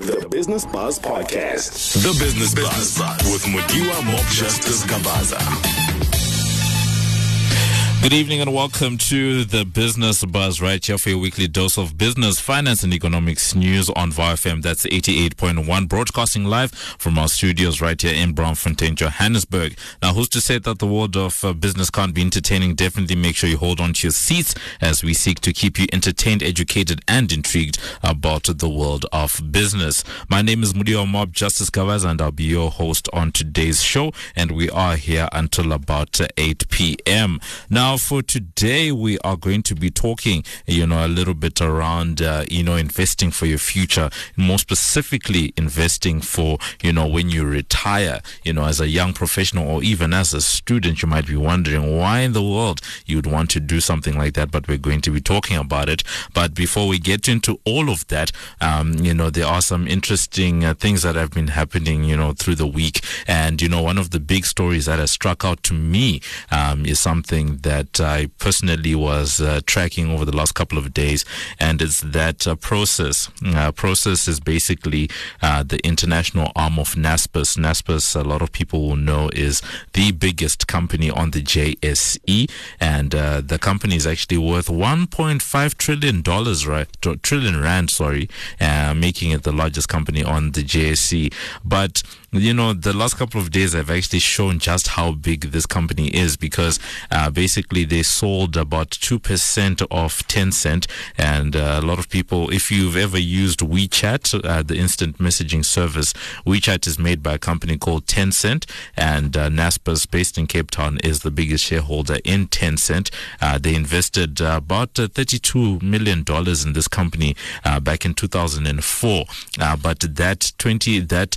The Business Buzz Podcast. The Business, Buzz, with Mudiwa Justice Gavaza. Good evening and welcome to the Business Buzz right here for your weekly dose of business, finance and economics news on VFM. That's 88.1 broadcasting live from our studios right here in Braamfontein, Johannesburg. Now, who's to say that the world of uh, business can't be entertaining? Definitely make sure you hold on to your seats as we seek to keep you entertained, educated and intrigued about the world of business. My name is Mudiwa Mob Justice Gavaza and I'll be your host on today's show and we are here until about 8 p.m. Now, now, for today, we are going to be talking, you know, a little bit around, uh, you know, investing for your future, more specifically, investing for, you know, when you retire, you know, as a young professional or even as a student, you might be wondering why in the world you'd want to do something like that, but we're going to be talking about it. But before we get into all of that, um, you know, there are some interesting uh, things that have been happening, you know, through the week. And, you know, one of the big stories that has struck out to me um, is something that that I personally was uh, tracking over the last couple of days, and it's that uh, Prosus. Uh, Prosus is basically uh, the international arm of Naspers. Naspers, a lot of people will know, is the biggest company on the JSE, and uh, the company is actually worth 1.5 trillion dollars, right? Trillion rand, sorry, uh, making it the largest company on the JSE. But you know, the last couple of days have actually shown just how big this company is because uh, basically they sold about 2% of Tencent. And uh, a lot of people, if you've ever used WeChat, uh, the instant messaging service, WeChat is made by a company called Tencent. And uh, based in Cape Town, is the biggest shareholder in Tencent. Uh, they invested uh, about $32 million in this company back in 2004. but that 20, that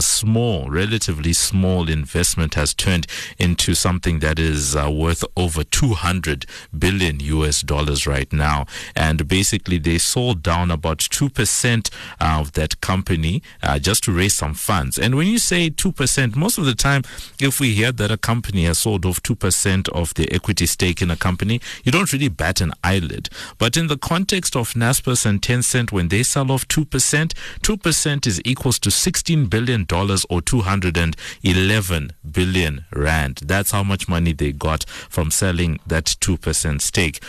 small small, relatively small investment has turned into something that is uh, worth over 200 billion US dollars right now. And basically, they sold down about 2% of that company uh, just to raise some funds. And when you say 2%, most of the time, if we hear that a company has sold off 2% of their equity stake in a company, you don't really bat an eyelid. But in the context of Naspers and Tencent, when they sell off 2%, 2% is equals to $16 billion or 211 billion rand. That's how much money they got from selling that 2% stake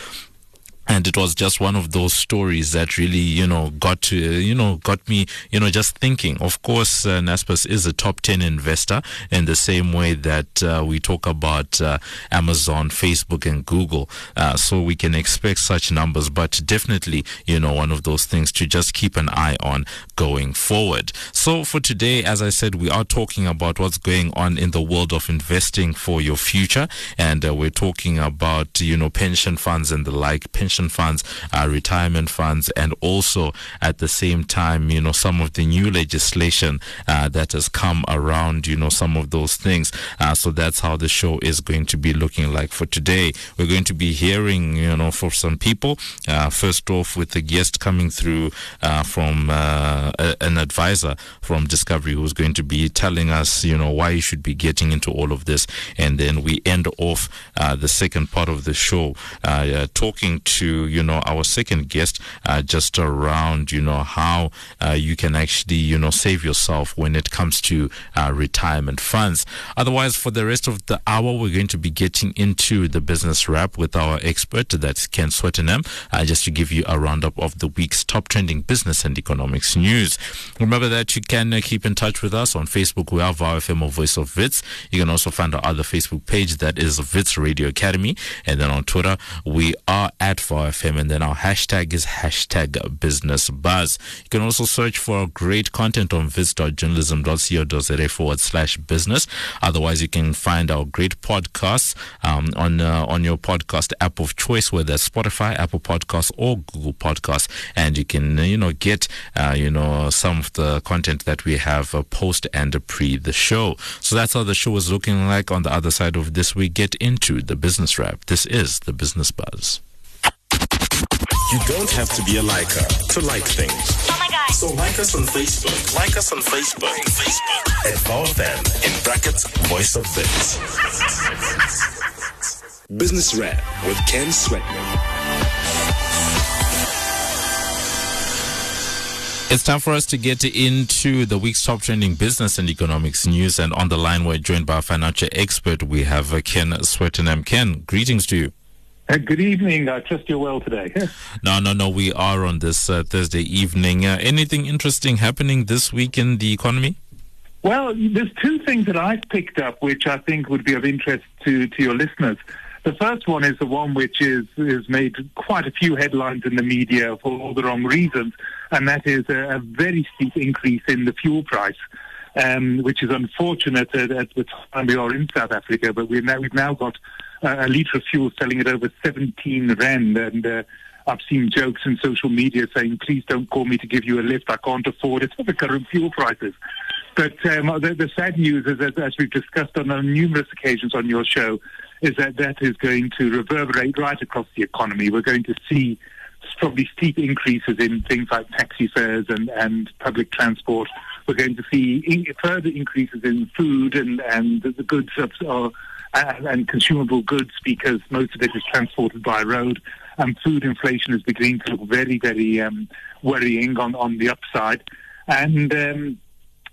and it was just one of those stories that really you know got to you know got me you know just thinking. Of course uh, Naspers is a top 10 investor in the same way that uh, we talk about uh, Amazon Facebook and Google. Uh, so we can expect such numbers but definitely you know one of those things to just keep an eye on going forward. So for today as I said we are talking about what's going on in the world of investing for your future. And uh, we're talking about you know pension funds and the like pension pension funds, uh, retirement funds, and also at the same time, you know, some of the new legislation uh, that has come around, you know, some of those things. Uh, so that's how the show is going to be looking like for today. We're going to be hearing, you know, for some people, uh, first off with the guest coming through uh, from uh, a, an advisor from Discovery who's going to be telling us, you know, why you should be getting into all of this. And then we end off the second part of the show talking to to, you know, our second guest, uh, just around, you know, how uh, you can actually, you know, save yourself when it comes to uh, retirement funds. Otherwise, for the rest of the hour, we're going to be getting into the business wrap with our expert, that's Ken Swettenham, uh, just to give you a roundup of the week's top trending business and economics news. Remember that you can uh, keep in touch with us on Facebook. We are VFM or Voice of Wits. You can also find our other Facebook page that is Wits Radio Academy. And then on Twitter, we are at FM, and then our hashtag is hashtag business buzz. You can also search for great content on vis.journalism.co.za forward slash business. Otherwise, you can find our great podcasts um, on uh, on your podcast app of choice, whether Spotify, Apple Podcasts, or Google Podcasts, and you can uh, you know get uh, you know some of the content that we have uh, post and pre the show. So that's how the show is looking like. On the other side of this, we get into the business wrap. This is the business buzz. You don't have to be a liker to like things. Oh my God. So like us on Facebook. Like us on Facebook. Facebook. At VFM, in brackets, Voice of Wits. Business Wrap with Ken Swettenham. It's time for us to get into the week's top trending business and economics news. And on the line, we're joined by a financial expert. We have uh, Ken Swettenham. Ken, greetings to you. Uh, good evening. I trust you're well today. no, no, no. We are on this uh, Thursday evening. Uh, anything interesting happening this week in the economy? Well, there's two things that I've picked up which I think would be of interest to, to your listeners. The first one is the one which is, is made quite a few headlines in the media for all the wrong reasons, and that is a, a very steep increase in the fuel price. Um, which is unfortunate at, at, the time we are in South Africa, but we've now, we've now got a litre of fuel selling at over 17 rand, and uh, I've seen jokes in social media saying, please don't call me to give you a lift, I can't afford it at the current fuel prices. But um, the, the, sad news is, as we've discussed on numerous occasions on your show, is that that is going to reverberate right across the economy. We're going to see probably steep increases in things like taxi fares and, and public transport. We're going to see in, further increases in food and, and the goods of, and consumable goods because most of it is transported by road. And food inflation is beginning to look very, very um, worrying on, on the upside. And um,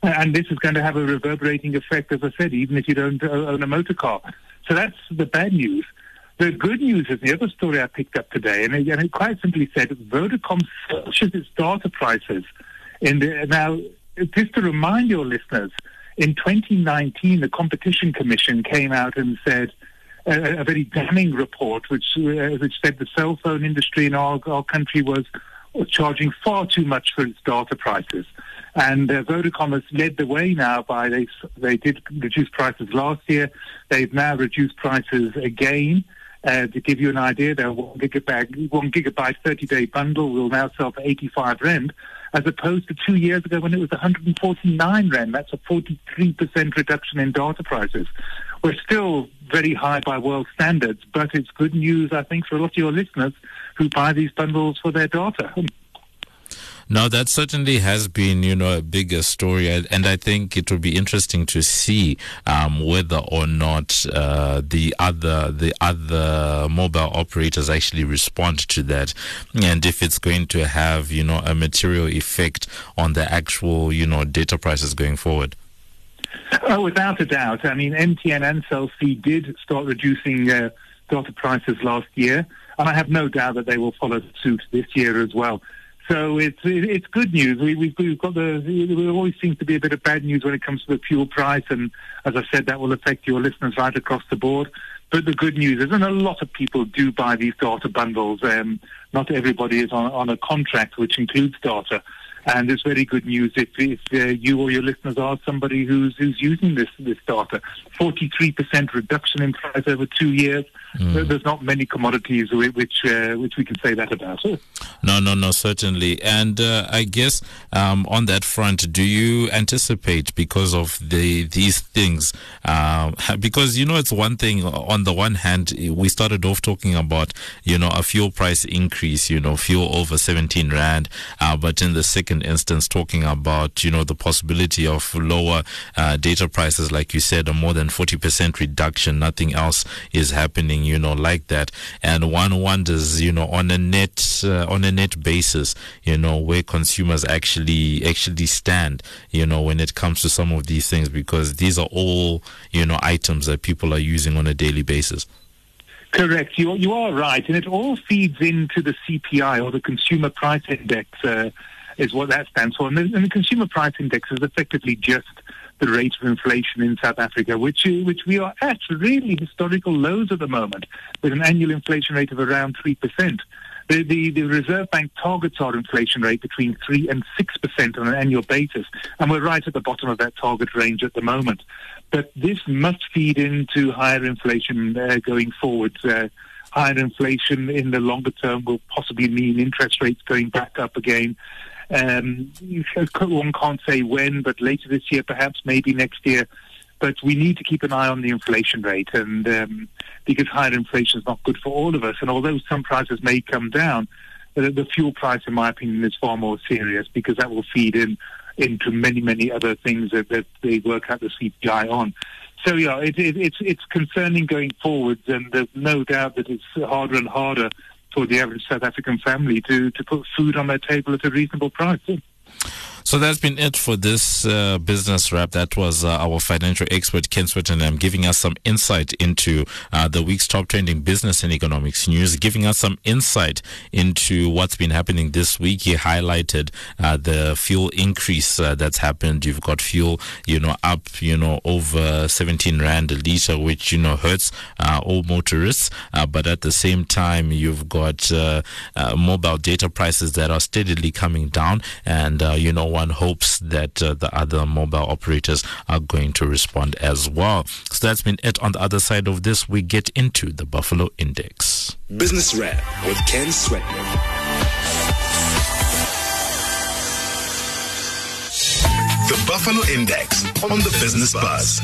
and this is going to have a reverberating effect, as I said, even if you don't own a motor car. So that's the bad news. The good news is the other story I picked up today, and it, and it quite simply said Vodacom slashes its data prices. In the, now, just to remind your listeners, in 2019, the Competition Commission came out and said a, a very damning report, which uh, which said the cell phone industry in our, our country was charging far too much for its data prices. And uh, Vodacom has led the way now by they they did reduce prices last year. They've now reduced prices again. Uh, to give you an idea, their one gigabyte, one gigabyte 30-day bundle will now sell for 85 rand, as opposed to two years ago when it was 149 rand. That's a 43% reduction in data prices. We're still very high by world standards, but it's good news, I think, for a lot of your listeners who buy these bundles for their data. Now that certainly has been, you know, a bigger story, and I think it will be interesting to see um, whether or not uh, the other the other mobile operators actually respond to that, and if it's going to have, you know, a material effect on the actual, you know, data prices going forward. Oh, without a doubt. I mean, MTN and Cell C did start reducing uh, data prices last year, and I have no doubt that they will follow suit this year as well. So it's it's good news. We, we've, we've got the there always seems to be a bit of bad news when it comes to the fuel price, and as I said, that will affect your listeners right across the board. But the good news is, and a lot of people do buy these data bundles. Um, not everybody is on, on a contract which includes data. And it's very good news if, if uh, you or your listeners are somebody who's who's using this this data. Forty three percent reduction in price over two years. Mm. There's not many commodities which uh, which we can say that about. No, no, no, certainly. And uh, I guess um, on that front, do you anticipate because of the these things? Uh, because you know, it's one thing. On the one hand, we started off talking about you know a fuel price increase. You know, fuel over seventeen rand. Uh, but in the second instance talking about, you know, the possibility of lower uh, data prices, like you said, a more than 40% reduction. Nothing else is happening, you know, like that. And one wonders, you know, on a net, uh, on a net basis, you know, where consumers actually, actually stand, you know, when it comes to some of these things, because these are all, you know, items that people are using on a daily basis. Correct. You, you are right. And it all feeds into the CPI or the Consumer Price Index. Uh, is what that stands for. And the, and the consumer price index is effectively just the rate of inflation in South Africa, which which we are at really historical lows at the moment, with an annual inflation rate of around three percent. The, the, the Reserve Bank targets our inflation rate between 3 and 6% on an annual basis, and we're right at the bottom of that target range at the moment. But this must feed into higher inflation uh, going forward. Uh, higher inflation in the longer term will possibly mean interest rates going back up again. Um, one can't say when, but later this year, perhaps, maybe next year. But we need to keep an eye on the inflation rate, and um, because higher inflation is not good for all of us. And although some prices may come down, the, the fuel price, in my opinion, is far more serious because that will feed in into many, many other things that, that they work out the CPI on. So yeah, it, it, it's it's concerning going forwards, and there's no doubt that it's harder and harder for the average South African family to, to put food on their table at a reasonable price. So that's been it for this uh, business wrap. That was uh, our financial expert, Ken Swettenham, giving us some insight into uh, the week's top trending business and economics news, giving us some insight into what's been happening this week. He highlighted uh, the fuel increase uh, that's happened. You've got fuel, you know, up, you know, over 17 Rand a litre, which, you know, hurts uh, all motorists. but at the same time, you've got mobile data prices that are steadily coming down. And, you know, one hopes that uh, the other mobile operators are going to respond as well. So that's been it. On the other side of this, we get into the Buffalo Index. Business Wrap with Ken Swettenham. The Buffalo Index on the Business Buzz.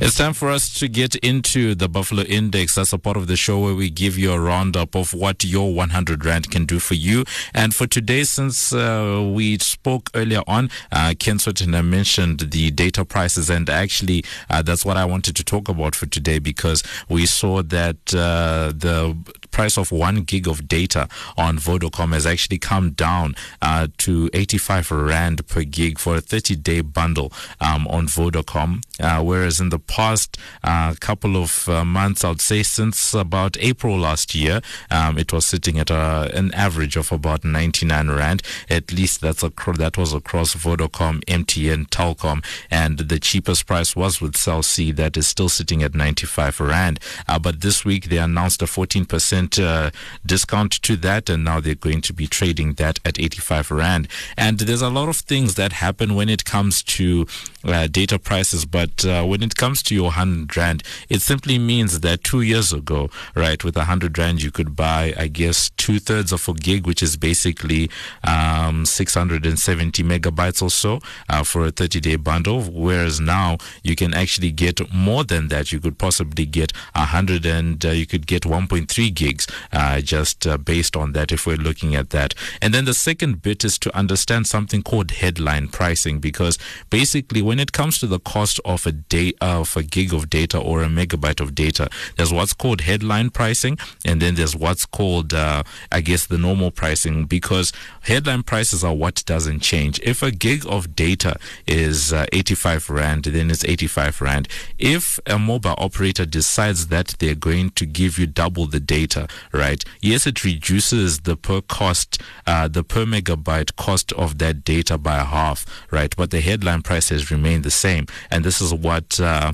It's time for us to get into the Buffalo Index. That's a part of the show where we give you a roundup of what your 100 Rand can do for you. And for today, since uh, we spoke earlier on, uh, Ken Swettenham mentioned the data prices. And actually, uh, that's what I wanted to talk about for today because we saw that uh, the price of one gig of data on Vodacom has actually come down uh, to 85 Rand per gig for a 30 day bundle um, on Vodacom. Uh, whereas in the past uh, couple of uh, months, I'd say since about April last year, um, it was sitting at uh, an average of about 99 Rand. At least that's a, that was across Vodacom, MTN, Telkom, and the cheapest price was with Cell C that is still sitting at 95 Rand. Uh, but this week they announced a 14% uh, discount to that, and now they're going to be trading that at 85 Rand. And there's a lot of things that happen when it comes to uh, data prices, but uh, when it comes to your 100 Rand, it simply means that two years ago, right, with 100 Rand, you could buy, I guess, two thirds of a gig, which is basically um, 670 megabytes or so uh, for a 30 day bundle. Whereas now you can actually get more than that. You could possibly get 100 and uh, you could get 1.3 gigs uh, just uh, based on that if we're looking at that. And then the second bit is to understand something called headline pricing because basically when it comes to the cost of a day of a gig of data or a megabyte of data, there's what's called headline pricing and then there's what's called uh, I guess the normal pricing because headline prices are what doesn't change. If a gig of data is uh, 85 rand, then it's 85 rand. If a mobile operator decides that they're going to give you double the data, right? Yes, it reduces the per cost, uh, the per megabyte cost of that data by half, right? But the headline prices remain the same. And this is what, uh,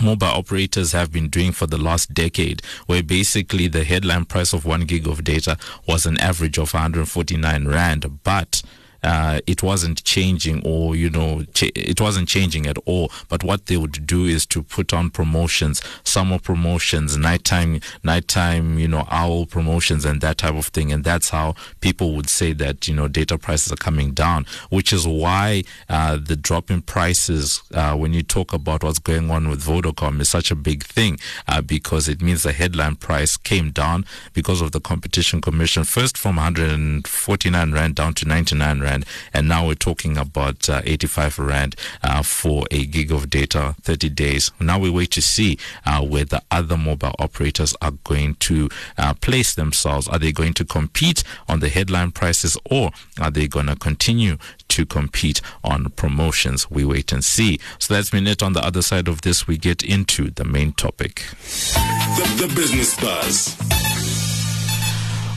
mobile operators have been doing for the last decade, where basically the headline price of one gig of data was an average of 149 Rand. But uh, it wasn't changing or, you know, ch- it wasn't changing at all. But what they would do is to put on promotions, summer promotions, nighttime, nighttime, you know, owl promotions and that type of thing. And that's how people would say that, you know, data prices are coming down, which is why uh, the drop in prices, uh, when you talk about what's going on with Vodacom, is such a big thing uh, because it means the headline price came down because of the Competition Commission, first from 149 Rand down to 99 Rand rand, and now we're talking about uh, 85 rand uh, for a gig of data, 30 days. Now we wait to see uh, where the other mobile operators are going to place themselves. Are they going to compete on the headline prices, or are they going to continue to compete on promotions. We wait and see. So that's it on the other side of this. We get into the main topic. The, the business buzz.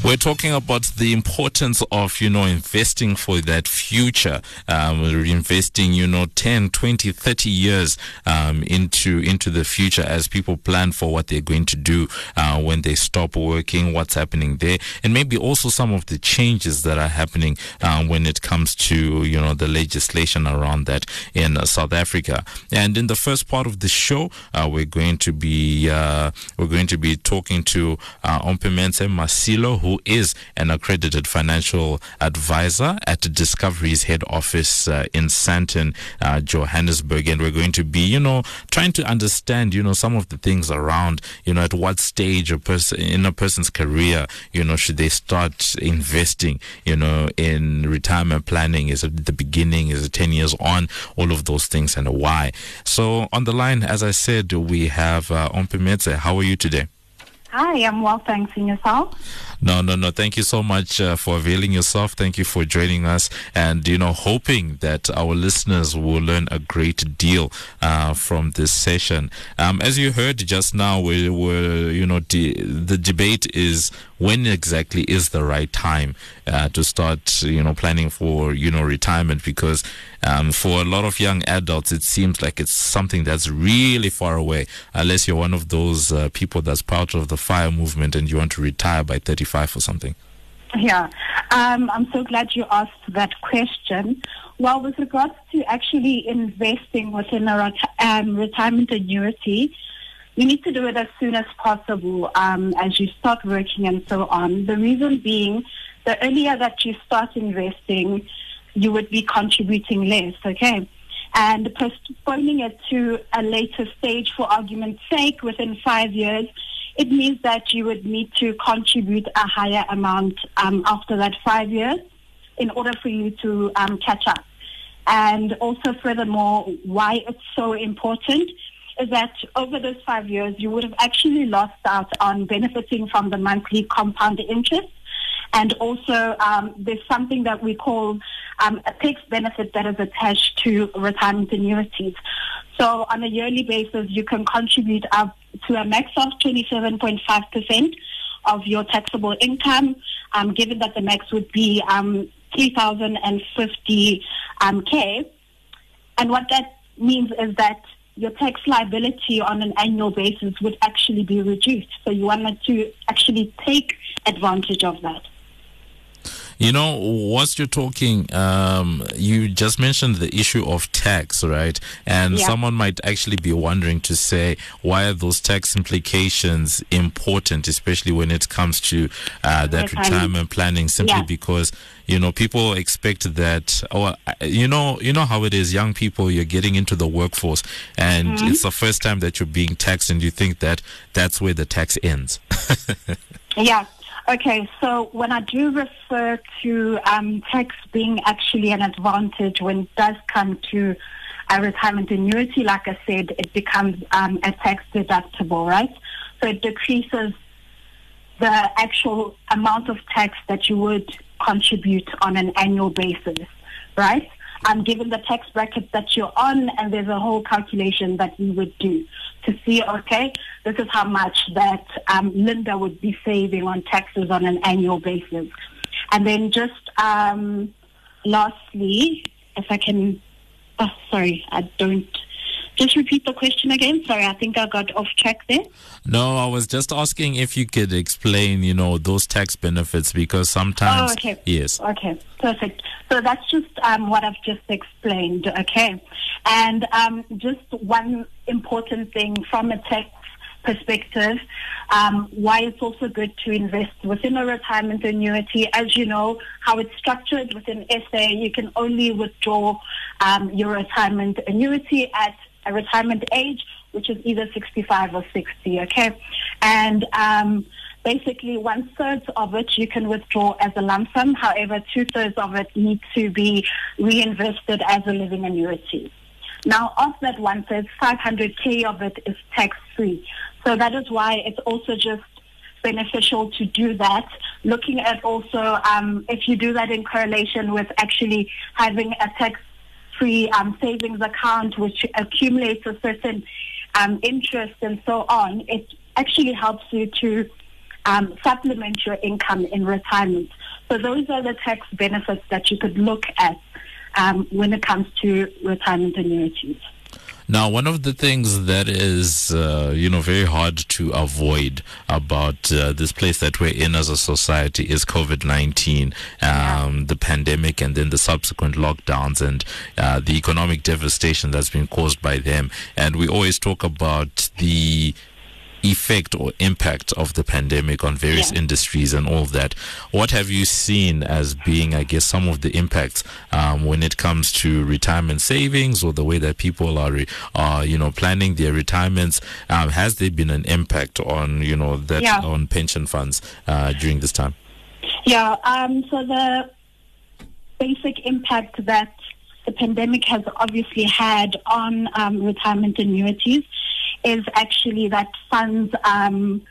We're talking about the importance of, you know, investing for that future, um, investing, you know, 10, 20, 30 years um, into into the future as people plan for what they're going to do uh, when they stop working, what's happening there, and maybe also some of the changes that are happening uh, when it comes to, you know, the legislation around that in uh, South Africa. And in the first part of the show, uh, we're going to be uh, we're going to be talking to uh, Omphemetse Masilo, who is an accredited financial advisor at Discovery's head office uh, in Sandton, uh, Johannesburg. And we're going to be, you know, trying to understand, you know, some of the things around, you know, at what stage a person in a person's career, you know, should they start investing, you know, in retirement planning? Is it the beginning? Is it 10 years on? All of those things and why. So on the line, as I said, we have uh, Ompe How are you today? Hi, I'm well, thanks. And yourself? No, no, no. Thank you so much uh, for availing yourself. Thank you for joining us, and you know, hoping that our listeners will learn a great deal uh, from this session. Um, as you heard just now, we were, you know, de- the debate is when exactly is the right time uh, to start, you know, planning for, you know, retirement because um, for a lot of young adults, it seems like it's something that's really far away, unless you're one of those uh, people that's part of the fire movement and you want to retire by 35 or something. Yeah, um, I'm so glad you asked that question. Well, with regards to actually investing within a um, retirement annuity, you need to do it as soon as possible um, as you start working and so on. The reason being, the earlier that you start investing, you would be contributing less, okay? And postponing it to a later stage, for argument's sake, within five years, it means that you would need to contribute a higher amount um, after that five years in order for you to um, catch up. And also, furthermore, why it's so important is that over those five years, you would have actually lost out on benefiting from the monthly compound interest. And also, um, there's something that we call um, a tax benefit that is attached to retirement annuities. So, on a yearly basis, you can contribute up to a max of 27.5% of your taxable income, um, given that the max would be um, 3,050 um, K. And what that means is that your tax liability on an annual basis would actually be reduced. So you wanted to actually take advantage of that. You know, whilst you're talking, um, you just mentioned the issue of tax, right? And yeah. someone might actually be wondering to say, why are those tax implications important, especially when it comes to uh, that retirement. planning? Simply yeah. because you know people expect that or uh, you know you know how it is young people you're getting into the workforce and mm-hmm. it's the first time that you're being taxed and you think that that's where the tax ends yeah Okay, so when I do refer to um, tax being actually an advantage when it does come to a retirement annuity, like I said, it becomes um, a tax deductible, right? So it decreases the actual amount of tax that you would contribute on an annual basis, right? Um, given the tax bracket that you're on, and there's a whole calculation that we would do to see, okay, this is how much that um, Linda would be saving on taxes on an annual basis. And then just um, lastly, if I can, oh, sorry, I don't just repeat the question again. Sorry, I think I got off track there. No, I was just asking if you could explain, you know, those tax benefits because sometimes. Oh, okay. Yes. Okay, perfect. So that's just um, what I've just explained. Okay, and um, just one important thing from a tax perspective, um, why it's also good to invest within a retirement annuity. As you know, how it's structured within SA, you can only withdraw um, your retirement annuity at a retirement age, which is either 65 or 60, okay? And um, basically one third of it you can withdraw as a lump sum. However, two thirds of it need to be reinvested as a living annuity. Now, of that one third, 500k of it is tax free. So that is why it's also just beneficial to do that. Looking at also um, if you do that in correlation with actually having a tax free um, savings account which accumulates a certain um, interest and so on, it actually helps you to um, supplement your income in retirement. So those are the tax benefits that you could look at um, when it comes to retirement annuities. Now, one of the things that is, uh, you know, very hard to avoid about uh, this place that we're in as a society is COVID 19, um, the pandemic, and then the subsequent lockdowns and uh, the economic devastation that's been caused by them. And we always talk about the effect or impact of the pandemic on various yeah. industries and all of that. What have you seen as being, I guess, some of the impacts um, when it comes to retirement savings or the way that people are, are you know, planning their retirements? Um, has there been an impact on, you know, that yeah. on pension funds uh, during this time? Yeah. Um, so the basic impact that the pandemic has obviously had on um, retirement annuities is actually that funds um,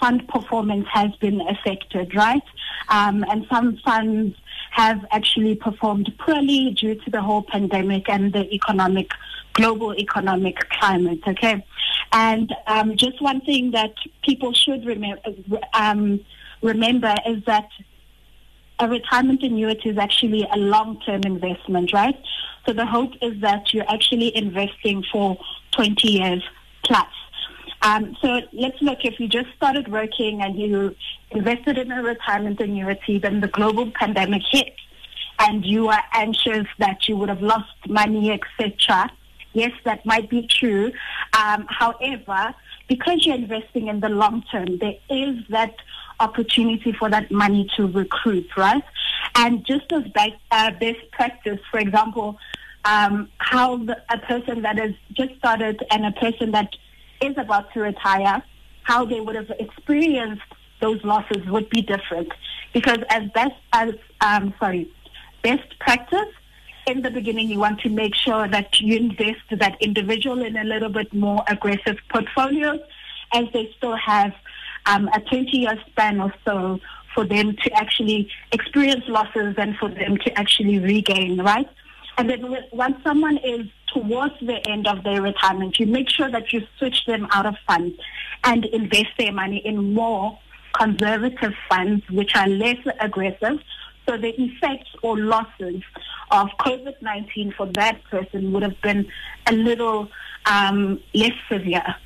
fund performance has been affected, right? Um, and some funds have actually performed poorly due to the whole pandemic and the economic, global economic climate, okay? And um, just one thing that people should remember, um, remember is that a retirement annuity is actually a long-term investment, right? So the hope is that you're actually investing for 20 years plus. Um, so let's look, if you just started working and you invested in a retirement annuity, then the global pandemic hit and you are anxious that you would have lost money, etc. Yes, that might be true. Um, however, because you're investing in the long term, there is that opportunity for that money to recruit, right? And just as best, uh, best practice, for example, um, how the, a person that has just started and a person that is about to retire, how they would have experienced those losses would be different. Because as best as um, sorry, best practice, in the beginning you want to make sure that you invest that individual in a little bit more aggressive portfolios as they still have um, a 20 year span or so for them to actually experience losses and for them to actually regain, right? And then once someone is towards the end of their retirement, you make sure that you switch them out of funds and invest their money in more conservative funds, which are less aggressive. So the effects or losses of COVID-19 for that person would have been a little um, less severe.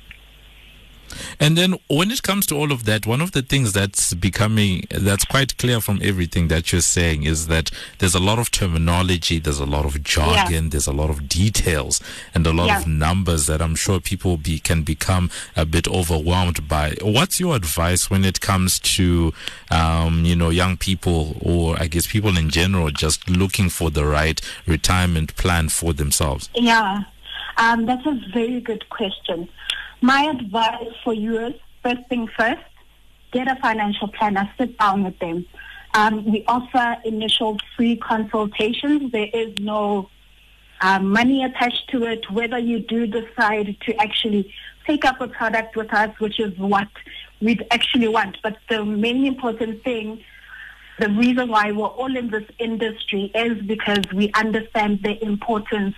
And then when it comes to all of that, one of the things that's becoming, that's quite clear from everything that you're saying is that there's a lot of terminology, there's a lot of jargon, yeah. there's a lot of details and a lot yeah. of numbers that I'm sure people be, can become a bit overwhelmed by. What's your advice when it comes to, um, you know, young people or I guess people in general just looking for the right retirement plan for themselves? Yeah. Um, that's a very good question. My advice for you is first thing first, get a financial planner, sit down with them. Um, we offer initial free consultations. There is no um, money attached to it. Whether you do decide to actually take up a product with us, which is what we'd actually want. But the main important thing, the reason why we're all in this industry is because we understand the importance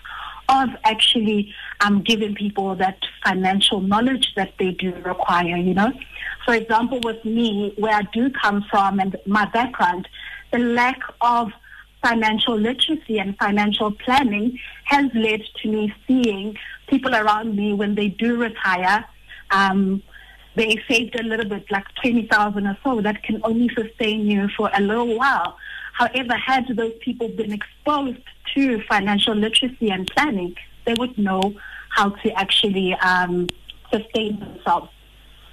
of actually um, giving people that financial knowledge that they do require, you know. For example, with me, where I do come from and my background, the lack of financial literacy and financial planning has led to me seeing people around me when they do retire, um, they saved a little bit, like 20,000 or so, that can only sustain you for a little while. However, had those people been exposed to financial literacy and planning, they would know how to actually um, sustain themselves.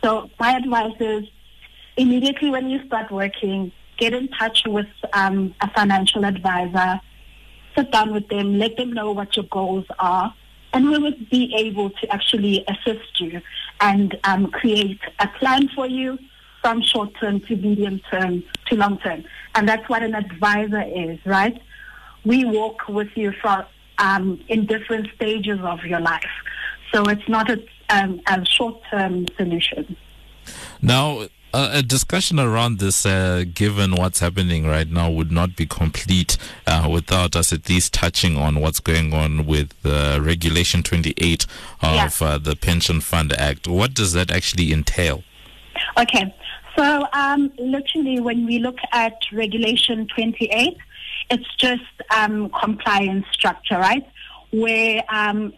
So my advice is immediately when you start working, get in touch with um, a financial advisor, sit down with them, let them know what your goals are, and we would be able to actually assist you and um, create a plan for you from short term to medium term to long term. And that's what an advisor is, right? We walk with you for, um, in different stages of your life. So it's not a, um, a short term solution. Now, uh, a discussion around this, uh, given what's happening right now, would not be complete uh, without us at least touching on what's going on with uh, Regulation 28 of yeah. Uh, the Pension Fund Act. What does that actually entail? Okay. So, um, literally, when we look at Regulation 28, it's just um, compliance structure, right? Where um,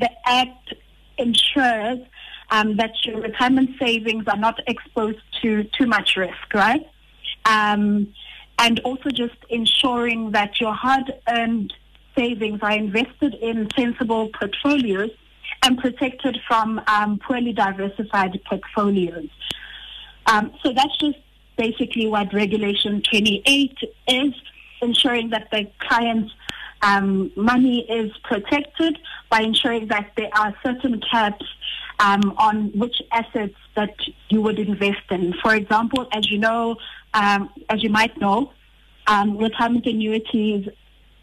the Act ensures um, that your retirement savings are not exposed to too much risk, right? Um, and also just ensuring that your hard-earned savings are invested in sensible portfolios and protected from um, poorly diversified portfolios. Um, so that's just basically what Regulation 28 is, ensuring that the client's um, money is protected by ensuring that there are certain caps um, on which assets that you would invest in. For example, as you know, um, as you might know, um, retirement annuities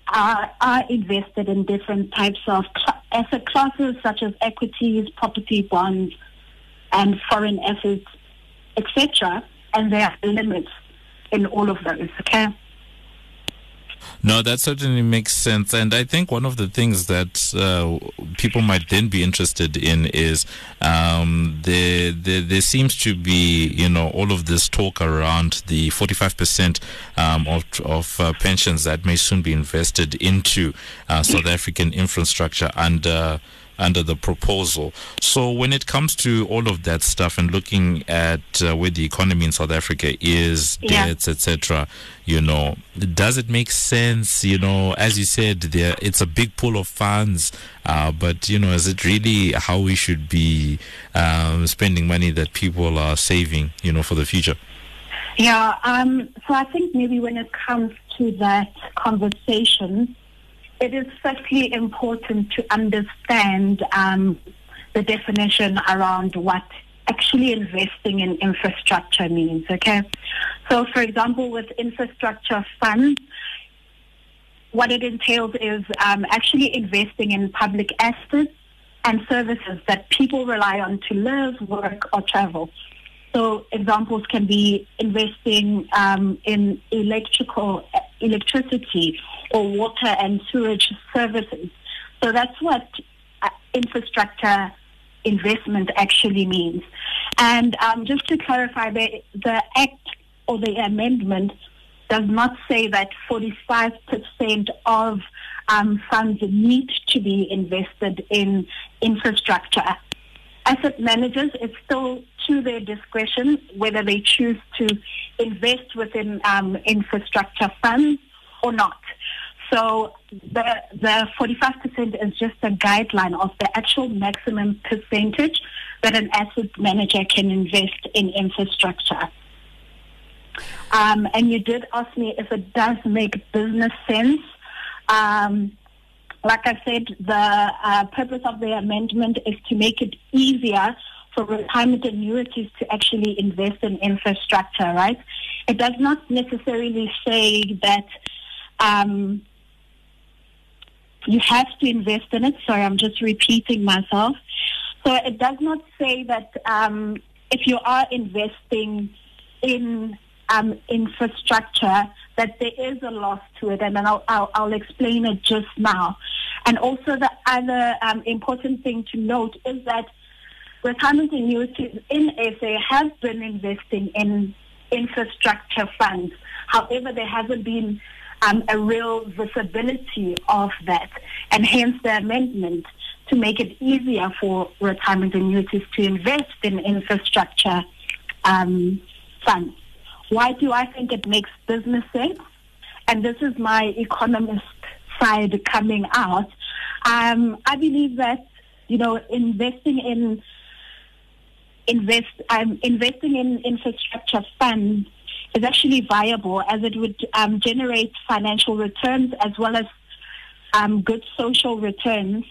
are, are invested in different types of cl- asset classes such as equities, property, bonds, and foreign assets etc. And there are limits in all of those. Okay. No, that certainly makes sense. And I think one of the things that uh, people might then be interested in is um, there, there, there, seems to be, you know, all of this talk around the 45% um, of, of uh, pensions that may soon be invested into uh, South African infrastructure under under the proposal. So when it comes to all of that stuff and looking at uh, where the economy in South Africa is, yeah. debts, etc., you know, does it make sense? You know, as you said, there it's a big pool of funds, uh, but you know, is it really how we should be um, spending money that people are saving, you know, for the future? Yeah. Um, so I think maybe when it comes to that conversation it is certainly important to understand um, the definition around what actually investing in infrastructure means, okay? So, for example, with infrastructure funds, what it entails is um, actually investing in public assets and services that people rely on to live, work, or travel. So examples can be investing um, in electrical electricity or water and sewage services. So that's what uh, infrastructure investment actually means. And um, just to clarify, the, the Act or the amendment does not say that 45% of um, funds need to be invested in infrastructure. Asset managers, it's still to their discretion whether they choose to invest within um, infrastructure funds or not. So the the 45% is just a guideline of the actual maximum percentage that an asset manager can invest in infrastructure. Um, and you did ask me if it does make business sense. Um, like I said, the uh, purpose of the amendment is to make it easier for retirement annuities to actually invest in infrastructure, right? It does not necessarily say that um, you have to invest in it. Sorry, I'm just repeating myself. So it does not say that um, if you are investing in um, infrastructure, that there is a loss to it, and I'll, I'll, I'll explain it just now. And also, the other um, important thing to note is that retirement annuities in SA have been investing in infrastructure funds. However, there hasn't been um, a real visibility of that, and hence the amendment to make it easier for retirement annuities to invest in infrastructure um, funds. Why do I think it makes business sense? And this is my economist side coming out. Um, I believe that you know investing in invest um, investing in infrastructure funds is actually viable as it would um, generate financial returns as well as um, good social returns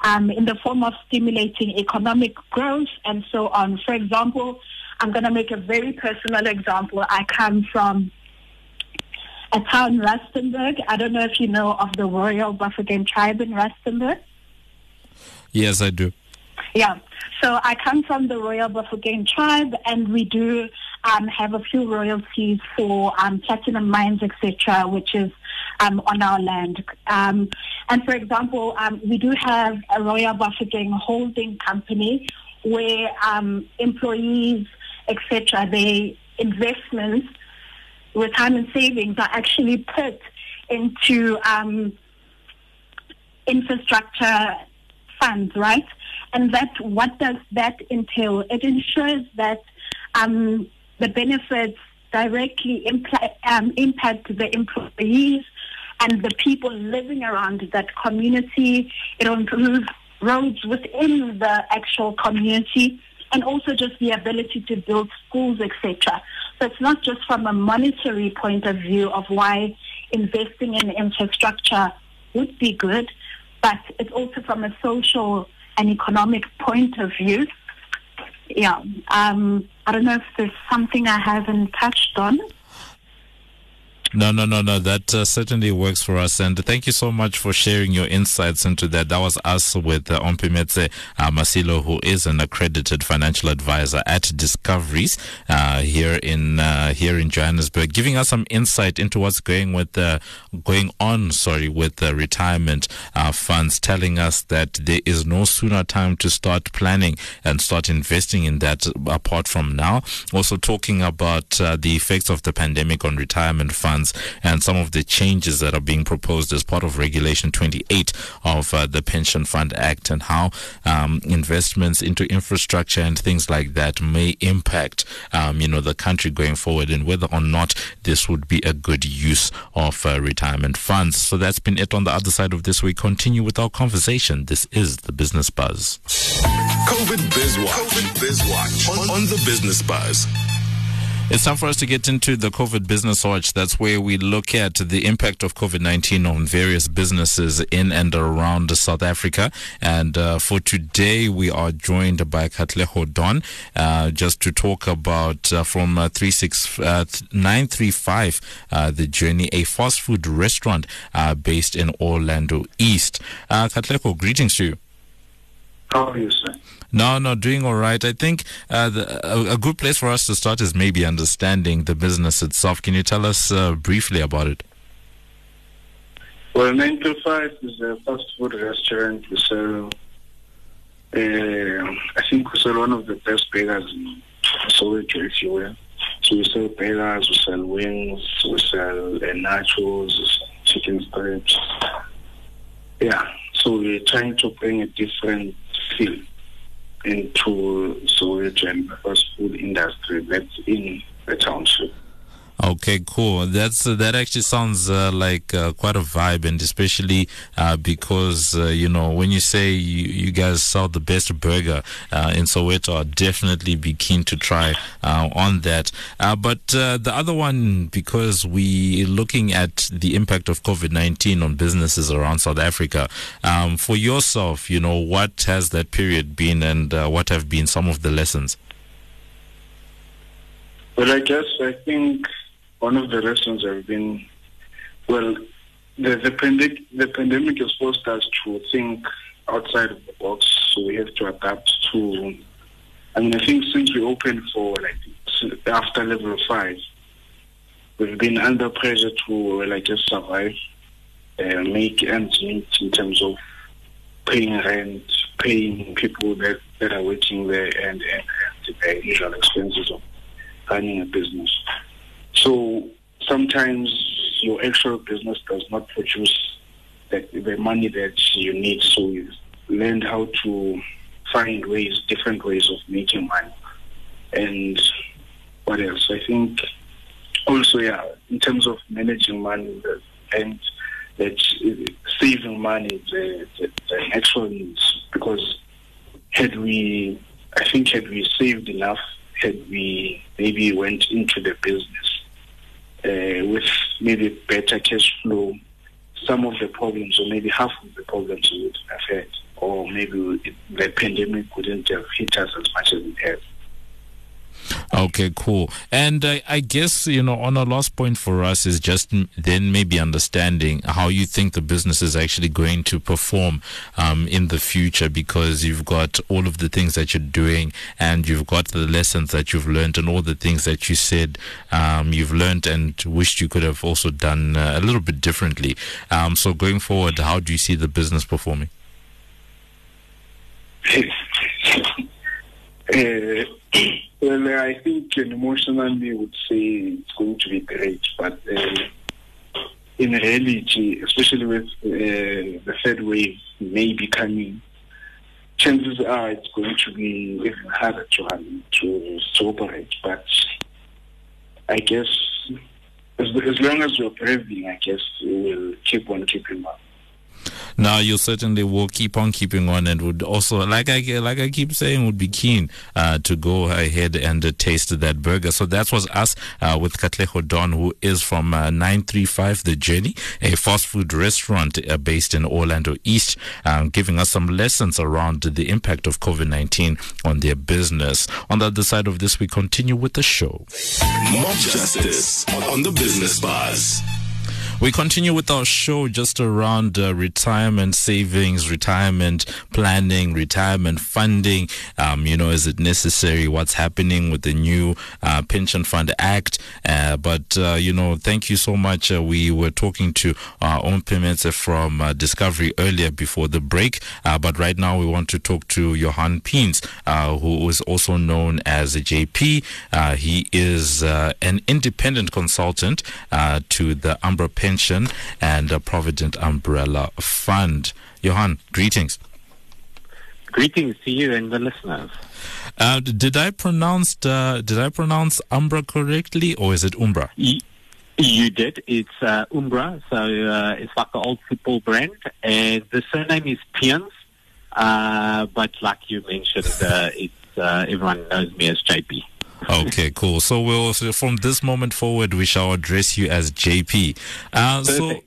um, in the form of stimulating economic growth and so on. For example, I'm going to make a very personal example. I come from a town, Rustenburg. I don't know if you know of the Royal Bafokeng tribe in Rustenburg. Yes, I do. Yeah. So I come from the Royal Bafokeng tribe, and we do um, have a few royalties for um, platinum mines, etc., which is um, on our land. Um, and for example, um, we do have a Royal Bafokeng holding company where um, employees, etc., their investments, retirement savings are actually put into infrastructure funds, right? And that what does that entail? It ensures that um, the benefits directly impl- um, impact the employees and the people living around that community. It improves roads within the actual community and also just the ability to build schools, etc. So it's not just from a monetary point of view of why investing in infrastructure would be good, but it's also from a social and economic point of view. Yeah. Um, I don't know if there's something I haven't touched on. No, no, no, no. That uh, certainly works for us. And thank you so much for sharing your insights into that. That was us with uh, Omphemetse uh, Masilo, who is an accredited financial advisor at Discovery's uh, here in uh, here in Johannesburg, giving us some insight into what's going with uh, going on. Sorry, with the retirement uh, funds, telling us that there is no sooner time to start planning and start investing in that apart from now. Also talking about the effects of the pandemic on retirement funds and some of the changes that are being proposed as part of Regulation 28 of uh, the Pension Fund Act and how um, investments into infrastructure and things like that may impact, um, you know, the country going forward and whether or not this would be a good use of uh, retirement funds. So that's been it on the other side of this. We continue with our conversation. This is the Business Buzz. COVID Biz Watch. COVID Biz Watch on, on the Business Buzz. It's time for us to get into the COVID Business Watch. That's where we look at the impact of COVID 19 on various businesses in and around South Africa. And uh, for today, we are joined by Katleho Don uh, just to talk about uh, from uh, 36935 uh, The Journey, a fast food restaurant uh, based in Orlando East. Uh, Katlego, greetings to you. How are you, sir? No, no, doing all right. I think uh, the, a, a, good place for us to start is maybe understanding the business itself. Can you tell us uh, briefly about it? Well, 9 to 5 is a fast food restaurant. We sell, uh, I think we sell one of the best burgers in Soweto, if you will. So we sell burgers, we sell wings, we sell uh, nachos, chicken strips. Yeah, so we're trying to bring a different into Soweto and the food industry that's in the township. Okay, cool. That's uh, that actually sounds uh, like uh, quite a vibe, and especially uh, because uh, you know when you say you, you, guys sell the best burger uh, in Soweto, I'll definitely be keen to try on that. but the other one, because we looking at the impact of COVID nineteen on businesses around South Africa. Um, for yourself, you know, what has that period been, and what have been some of the lessons? Well, I guess I think one of the lessons have been, well, the, the, pandemic, the pandemic has forced us to think outside of the box, so we have to adapt to. I mean, I think since we opened for like after level five, we've been under pressure to, like guess, survive, uh, make ends meet in terms of paying rent, paying people that, that are working there, and, and, and the usual expenses of running a business. So sometimes your actual business does not produce the, the money that you need. So you learn how to find ways, different ways of making money. And what else? I think also, yeah, in terms of managing money and saving money, the, the, the actual needs, because had we, I think, had we saved enough, had we maybe went into the business uh, with maybe better cash flow, some of the problems, or maybe half of the problems would have had, or maybe the pandemic wouldn't have hit us as much as it has. Okay, cool. And uh, I guess, you know, on a last point for us is just then maybe understanding how you think the business is actually going to perform um, in the future because you've got all of the things that you're doing and you've got the lessons that you've learned and all the things that you said um, you've learned and wished you could have also done uh, a little bit differently. Um, so going forward, how do you see the business performing? uh, well, I think emotionally would say it's going to be great, but uh, in reality, especially with uh, the third wave maybe coming, chances are it's going to be even harder to, to, to operate. But I guess as, as long as we're breathing, I guess we will keep on keeping on. Now you certainly will keep on keeping on, and would also, like I like I keep saying, would be keen uh, to go ahead and uh, taste that burger. So that was us uh, with Katlego Don, who is from uh, 935 The Journey, a fast food restaurant uh, based in Orlando East, um, giving us some lessons around the impact of COVID 19 on their business. On the other side of this, we continue with the show. Mob Justice on the Business Buzz. We continue with our show just around uh, retirement savings, retirement planning, retirement funding. Um, you know, is it necessary? What's happening with the new uh, Pension Fund Act? Uh, but, uh, you know, thank you so much. Uh, we were talking to Omphemetse from uh, Discovery earlier before the break. but right now we want to talk to Johan Peens, who is also known as a JP. he is an independent consultant to the Umbra Pension Pension and a Provident Umbrella Fund. Johan, greetings. Greetings to you and the listeners. Uh, did I pronounce uh, did I pronounce Umbra correctly, or is it Umbra? You, you did. It's uh, Umbra, so uh, it's like the old football brand, and the surname is Peens. Uh, but like you mentioned, uh, it's everyone knows me as JP. Okay, cool. So we'll from this moment forward, we shall address you as JP. Uh, so.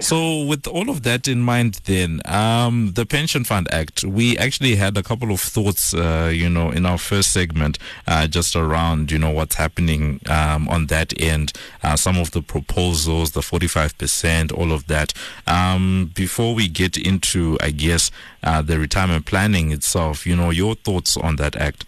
So, with all of that in mind, then um, the Pension Fund Act, we actually had a couple of thoughts, uh, you know, in our first segment, uh, just around, you know, what's happening um, on that end, uh, some of the proposals, the forty-five percent, all of that. Um, before we get into, I guess, uh, the retirement planning itself, you know, your thoughts on that act.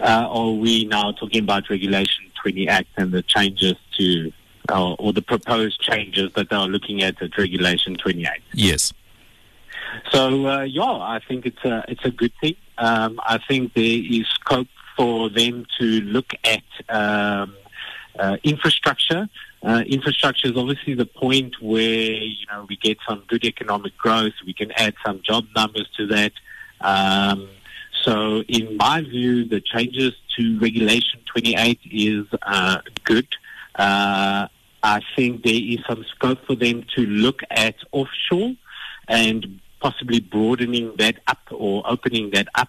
Uh, or are we now talking about Regulation 20 Act and the changes to, uh, or the proposed changes that they are looking at at Regulation 28? Yes. So uh, yeah, I think it's a it's a good thing. Um, I think there is scope for them to look at um, uh, infrastructure. Uh, infrastructure is obviously the point where you know we get some good economic growth. We can add some job numbers to that. Um, so, in my view, the changes to Regulation 28 is uh, good. Uh, I think there is some scope for them to look at offshore and possibly broadening that up or opening that up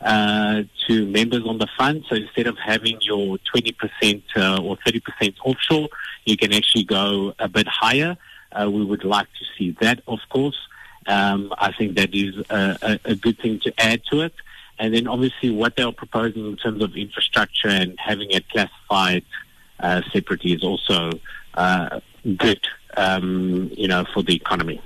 uh, to members on the fund. So instead of having your 20% uh, or 30% offshore, you can actually go a bit higher. Uh, we would like to see that, of course. Um, I think that is a, a, a, good thing to add to it. And then obviously what they are proposing in terms of infrastructure and having it classified uh, separately is also uh, good, um, you know, for the economy.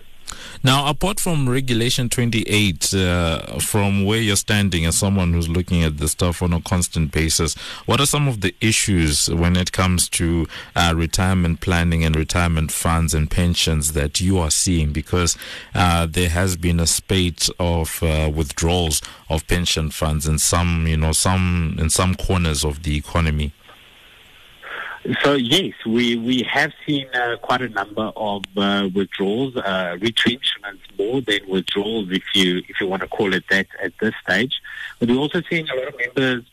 Now, apart from Regulation 28, uh, from where you're standing as someone who's looking at this stuff on a constant basis, what are some of the issues when it comes to uh, retirement planning and retirement funds and pensions that you are seeing? Because uh, there has been a spate of uh, withdrawals of pension funds in some, you know, some in some corners of the economy. So yes, we, we have seen uh, quite a number of uh, withdrawals, uh, retrenchments more than withdrawals, if you if you want to call it that at this stage. But we're also seeing a lot of members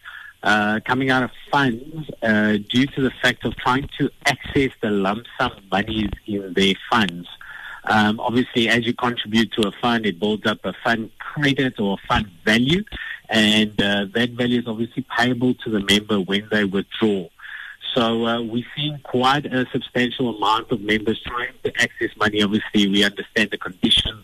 uh, coming out of funds uh, due to the fact of trying to access the lump sum monies in their funds. Um, obviously, as you contribute to a fund, it builds up a fund credit or fund value, and uh, that value is obviously payable to the member when they withdraw. So uh, we're seeing quite a substantial amount of members trying to access money. Obviously, we understand the conditions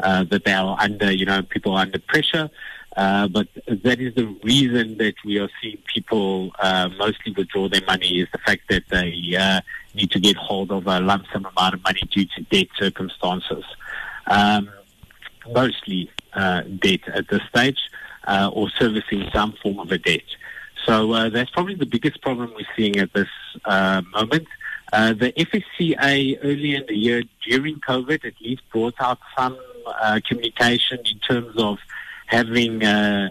uh, that they are under. You know, people are under pressure. Uh, but that is the reason that we are seeing people uh, mostly withdraw their money is the fact that they uh, need to get hold of a lump sum amount of money due to debt circumstances. Um, mostly uh, debt at this stage or servicing some form of a debt. So uh, that's probably the biggest problem we're seeing at this uh, moment. Uh, the FSCA early in the year during COVID at least brought out some uh, communication in terms of having uh,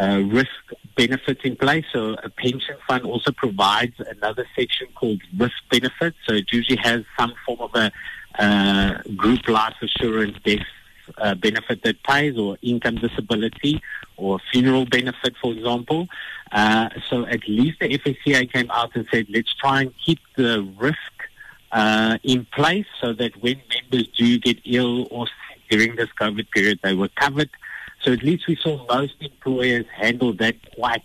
uh, risk benefits in place. So a pension fund also provides another section called risk benefits. So it usually has some form of a group life assurance death uh, benefit that pays or income disability or funeral benefit, for example. Uh, so at least the FSCA came out and said, let's try and keep the risk uh, in place so that when members do get ill or sick during this COVID period, they were covered. So at least we saw most employers handle that quite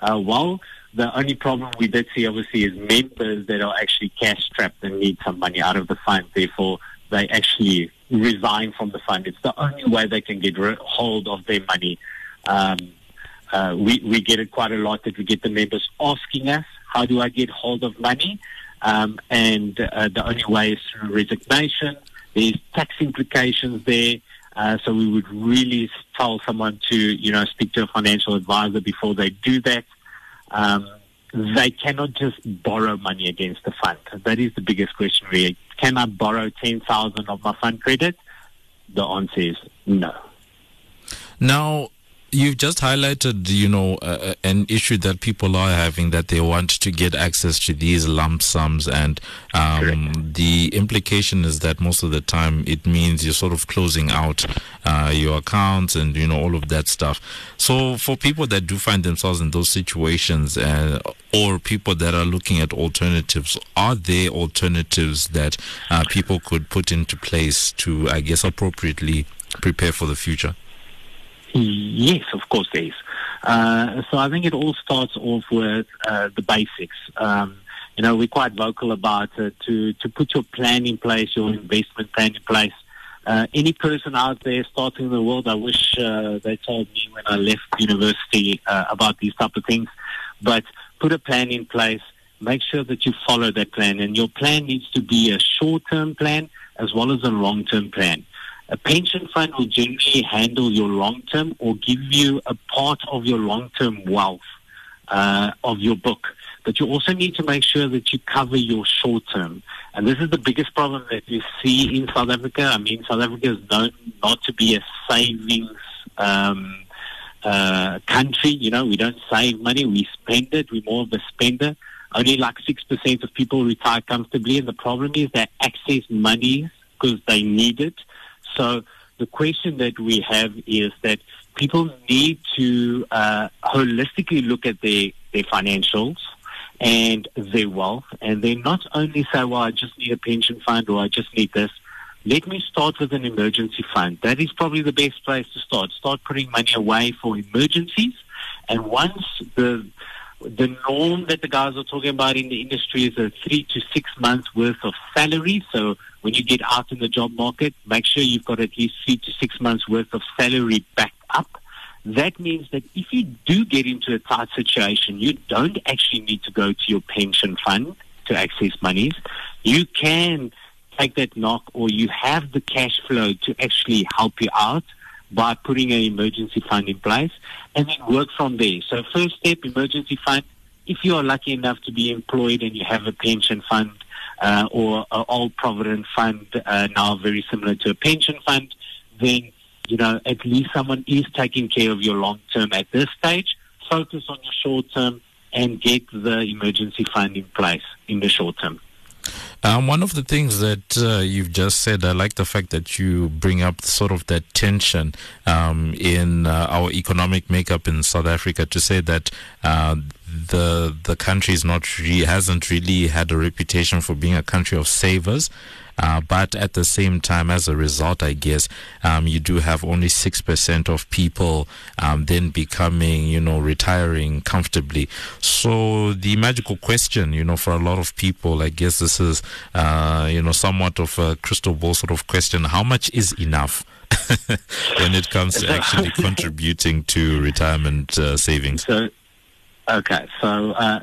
uh, well. The only problem we did see, obviously, is members that are actually cash strapped and need some money out of the fund. Therefore, they actually resign from the fund. It's the only way they can get hold of their money. Um, uh, we, we get it quite a lot that we get the members asking us, how do I get hold of money? Um, and uh, the only way is through resignation. There's tax implications there. Uh, so we would really tell someone to, you know, speak to a financial advisor before they do that. Um, they cannot just borrow money against the fund. That is the biggest question really. Can I borrow 10,000 of my fund credit? The answer is no. Now, You've just highlighted, you know, uh, an issue that people are having that they want to get access to these lump sums, and um, the implication is that most of the time it means you're sort of closing out uh, your accounts and you know all of that stuff. So for people that do find themselves in those situations, uh, or people that are looking at alternatives, are there alternatives that uh, people could put into place to, I guess, appropriately prepare for the future? Yes, of course there is. Uh, so I think it all starts off with uh, the basics. Um, you know, we're quite vocal about to, to put your plan in place, your investment plan in place. Uh, any person out there starting the world, I wish uh, they told me when I left university uh, about these type of things. But put a plan in place. Make sure that you follow that plan, and your plan needs to be a short-term plan as well as a long-term plan. A pension fund will generally handle your long term or give you a part of your long term wealth uh, of your book. But you also need to make sure that you cover your short term. And this is the biggest problem that you see in South Africa. I mean, South Africa is known not to be a savings um, uh, country. You know, we don't save money, we spend it. We're more of a spender. Only like 6% of people retire comfortably. And the problem is they access money because they need it so the question that we have is that people need to uh, holistically look at their, their financials and their wealth, and then not only say, well, I just need a pension fund or I just need this. Let me start with an emergency fund. That is probably the best place to start. Start putting money away for emergencies. And once the the norm that the guys are talking about in the industry is a three to six months worth of salary. So when you get out in the job market, make sure you've got at least three to six months worth of salary backed up. That means that if you do get into a tight situation, you don't actually need to go to your pension fund to access monies. You can take that knock or you have the cash flow to actually help you out by putting an emergency fund in place and then work from there. So first step, emergency fund. If you are lucky enough to be employed and you have a pension fund uh, or an old provident fund, uh, now very similar to a pension fund, then you know at least someone is taking care of your long term at this stage. Focus on your short term and get the emergency fund in place in the short term. Um, one of the things that uh, you've just said, I like the fact that you bring up sort of that tension um, in uh, our economic makeup in South Africa to say that uh, the the country is not really, hasn't really had a reputation for being a country of savers. Uh, but at the same time, as a result, I guess, um, you do have only 6% of people um, then becoming, you know, retiring comfortably. So the magical question, you know, for a lot of people, I guess this is, uh, you know, somewhat of a crystal ball sort of question. How much is enough? when it comes to actually contributing to retirement uh, savings. So, Okay, so uh,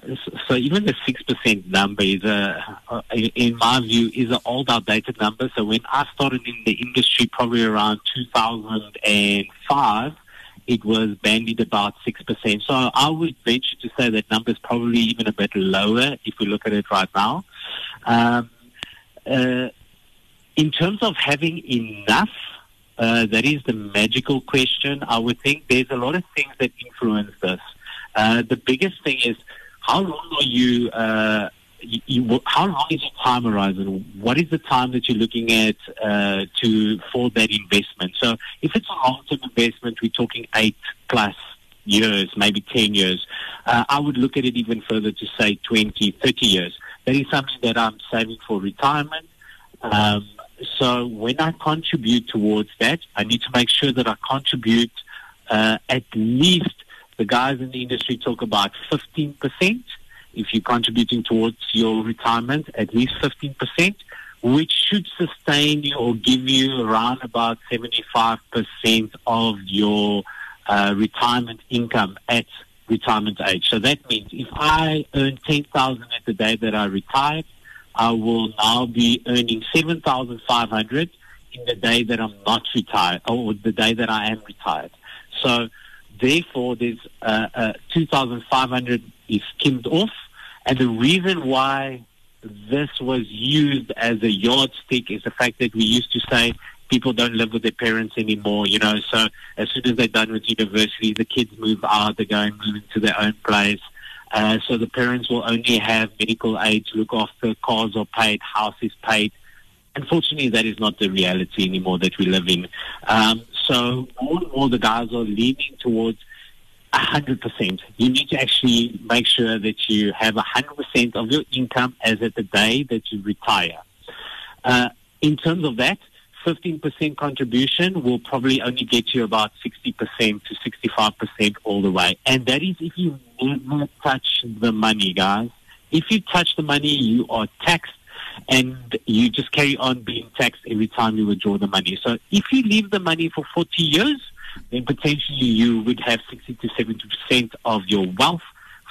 so even the six percent number is a, in my view, is an old, outdated number. So when I started in the industry, probably around 2005, it was bandied about six percent. So I would venture to say that number is probably even a bit lower if we look at it right now. Um, uh, in terms of having enough, uh, that is the magical question. I would think there's a lot of things that influence this. Uh, the biggest thing is how long are you, uh, you, you, how long is your time horizon? What is the time that you're looking at uh, to for that investment? So if it's a long-term investment, we're talking eight plus years, maybe 10 years. Uh, I would look at it even further to say 20, 30 years. that is something that I'm saving for retirement. Um, so when I contribute towards that, I need to make sure that I contribute uh, at least the guys in the industry talk about 15%. If you're contributing towards your retirement, at least 15%, which should sustain you or give you around about 75% of your uh, retirement income at retirement age. So that means if I earn 10,000 at the day that I retire, I will now be earning 7,500 in the day that I'm not retired or the day that I am retired. So therefore there's uh, uh, 2,500 is skimmed off. And the reason why this was used as a yardstick is the fact that we used to say people don't live with their parents anymore, you know. So as soon as they're done with university, the kids move out, they go and move into their own place. Uh, so the parents will only have medical aid to look after, cars are paid, house is paid. Unfortunately, that is not the reality anymore that we live in. Um, so more and more the guys are leaning towards 100%. You need to actually make sure that you have 100% of your income as at the day that you retire. Uh, in terms of that, 15% contribution will probably only get you about 60% to 65% all the way. And that is if you never touch the money, guys. If you touch the money, you are taxed and you just carry on being taxed every time you withdraw the money. So if you leave the money for 40 years, then potentially you would have 60 to 70% of your wealth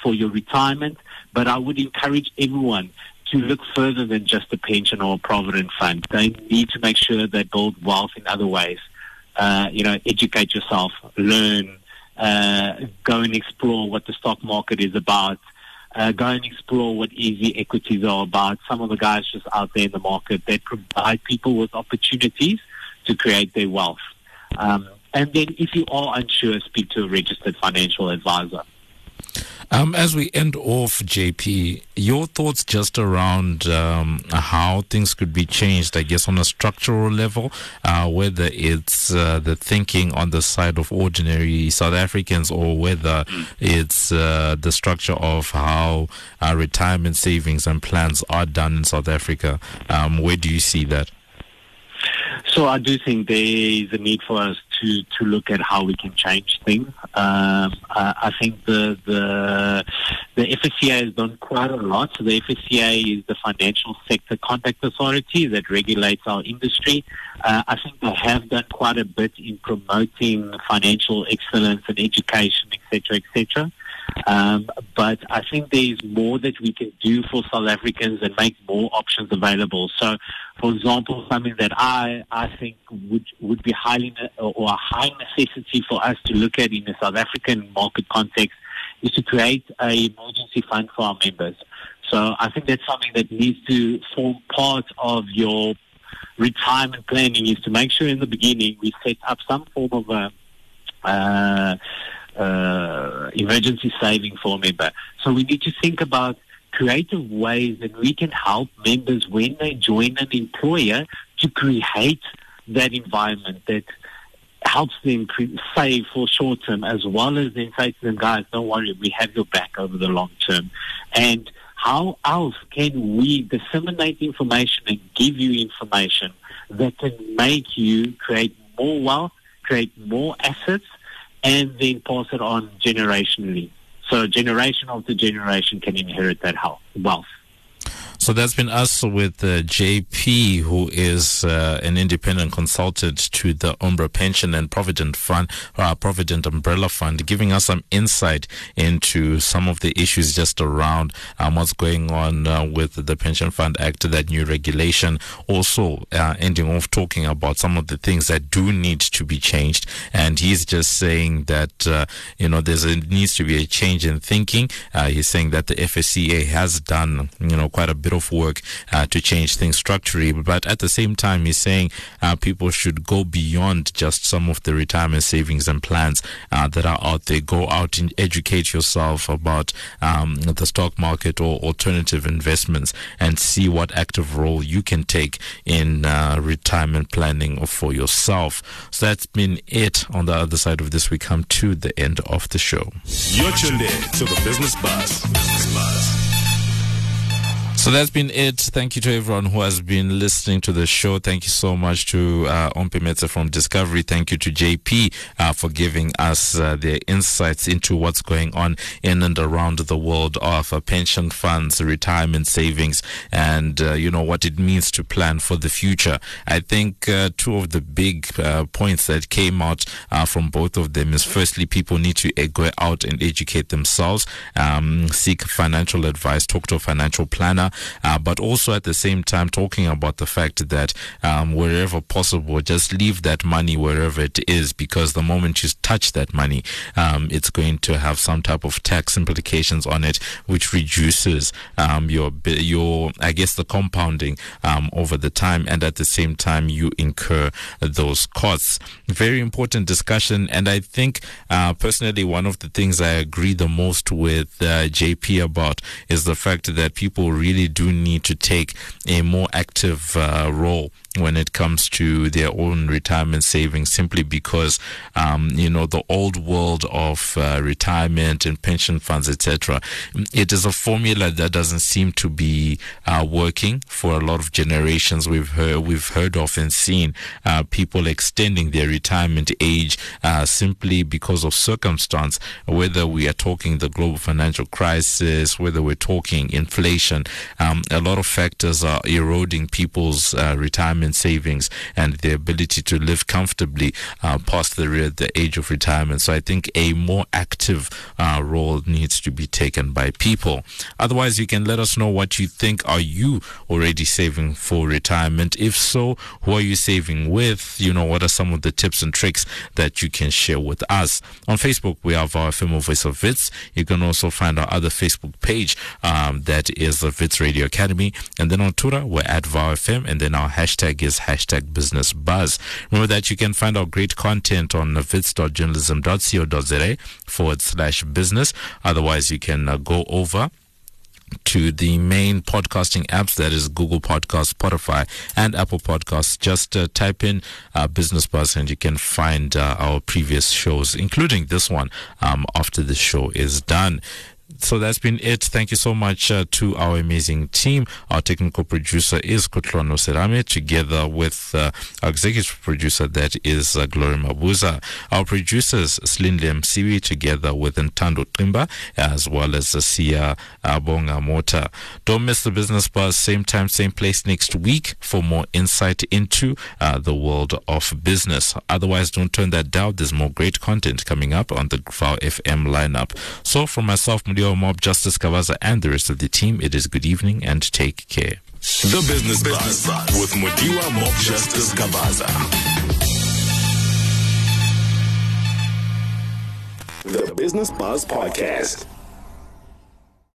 for your retirement. But I would encourage everyone to look further than just a pension or a provident fund. They need to make sure they build wealth in other ways. Uh, you know, educate yourself, learn, uh, go and explore what the stock market is about. Uh, go and explore what EasyEquities are about. Some of the guys just out there in the market that provide people with opportunities to create their wealth. Um, and then if you are unsure, speak to a registered financial advisor. Um, as we end off, JP, your thoughts just around um, how things could be changed, I guess, on a structural level, uh, whether it's uh, the thinking on the side of ordinary South Africans or whether it's uh, the structure of how uh, retirement savings and plans are done in South Africa. Um, where do you see that? So I do think there is a need for us to, to look at how we can change things. Um, I, I think the, the the FSCA has done quite a lot. So the FSCA is the Financial Sector Conduct Authority that regulates our industry. Uh, I think they have done quite a bit in promoting financial excellence and education, etc., etc. Um, but I think there is more that we can do for South Africans and make more options available. So, for example, something that I, I think would, would be highly or a high necessity for us to look at in the South African market context is to create a emergency fund for our members. So I think that's something that needs to form part of your retirement planning is to make sure in the beginning we set up some form of a uh, uh, emergency saving for a member. So we need to think about creative ways that we can help members when they join an employer to create that environment that helps them save for short term as well as then say to them, guys, don't worry, we have your back over the long term. And how else can we disseminate information and give you information that can make you create more wealth, create more assets, and then pass it on generationally. So generation after generation can inherit that wealth. So that's been us with uh, JP, who is uh, an independent consultant to the Umbra Pension and Provident Fund, uh, Provident Umbrella Fund, giving us some insight into some of the issues just around um, what's going on uh, with the Pension Fund Act, that new regulation. Also, uh, ending off talking about some of the things that do need to be changed. And he's just saying that, uh, you know, there's needs to be a change in thinking. he's saying that the FSCA has done, you know, quite a bit of work uh, to change things structurally. But at the same time, he's saying uh, people should go beyond just some of the retirement savings and plans uh, that are out there. Go out and educate yourself about um, the stock market or alternative investments and see what active role you can take in uh, retirement planning for yourself. So that's been it on the other side of this. We come to the end of the show. You're tuned in to the Business Buzz. Business. So that's been it. Thank you to everyone who has been listening to the show. Thank you so much to uh, Ompe from Discovery. Thank you to JP uh, for giving us uh, their insights into what's going on in and around the world of uh, pension funds, retirement savings, and uh, you know what it means to plan for the future. I think uh, two of the big uh, points that came out from both of them is firstly, people need to go out and educate themselves, um, seek financial advice, talk to a financial planner uh, but also at the same time talking about the fact that um, wherever possible, just leave that money wherever it is because the moment you touch that money, um, it's going to have some type of tax implications on it, which reduces um, your your I guess the compounding um, over the time, and at the same time you incur those costs. Very important discussion, and I think uh, personally one of the things I agree the most with uh, JP about is the fact that people really really do need to take a more active uh, role when it comes to their own retirement savings simply because um, you know the old world of uh, retirement and pension funds etc it is a formula that doesn't seem to be uh, working for a lot of generations. We've heard we've heard of and seen uh, people extending their retirement age uh, simply because of circumstance whether we are talking the global financial crisis whether we're talking inflation um, a lot of factors are eroding people's uh, retirement retirement savings and the ability to live comfortably uh, past the, the age of retirement. So I think a more active uh, role needs to be taken by people. Otherwise, you can let us know what you think. Are you already saving for retirement? If so, who are you saving with? You know, what are some of the tips and tricks that you can share with us? On Facebook, we have our film Voice of Wits. You can also find our other Facebook page um, that is the Wits Radio Academy. And then on Twitter, we're at VOWFM. And then our hashtag hashtag is hashtag business buzz. Remember that you can find our great content on wits.journalism.co.za forward slash business. Otherwise, you can uh, go over to the main podcasting apps that is Google Podcast, Spotify, and Apple Podcasts. Just uh, type in uh, Business Buzz and you can find uh, our previous shows, including this one, um, after the show is done so that's been it. Thank you so much uh, to our amazing team. Our technical producer is Kutlono Serame, together with uh, our executive producer, that is uh, Gloria Mabuza. Our producers, Slindy Msiwi, together with Ntando Timba, as well as Sia Bonga Mota. Don't miss the business buzz, same time, same place next week for more insight into uh, the world of business. Otherwise, don't turn that down. There's more great content coming up on the VOW FM lineup. So, for myself, Mudiwa Mob, Justice Gavaza, and the rest of the team, it is good evening and take care. The Business, Business Buzz with Mudiwa Mob Justice Gavaza. The Business Buzz Podcast.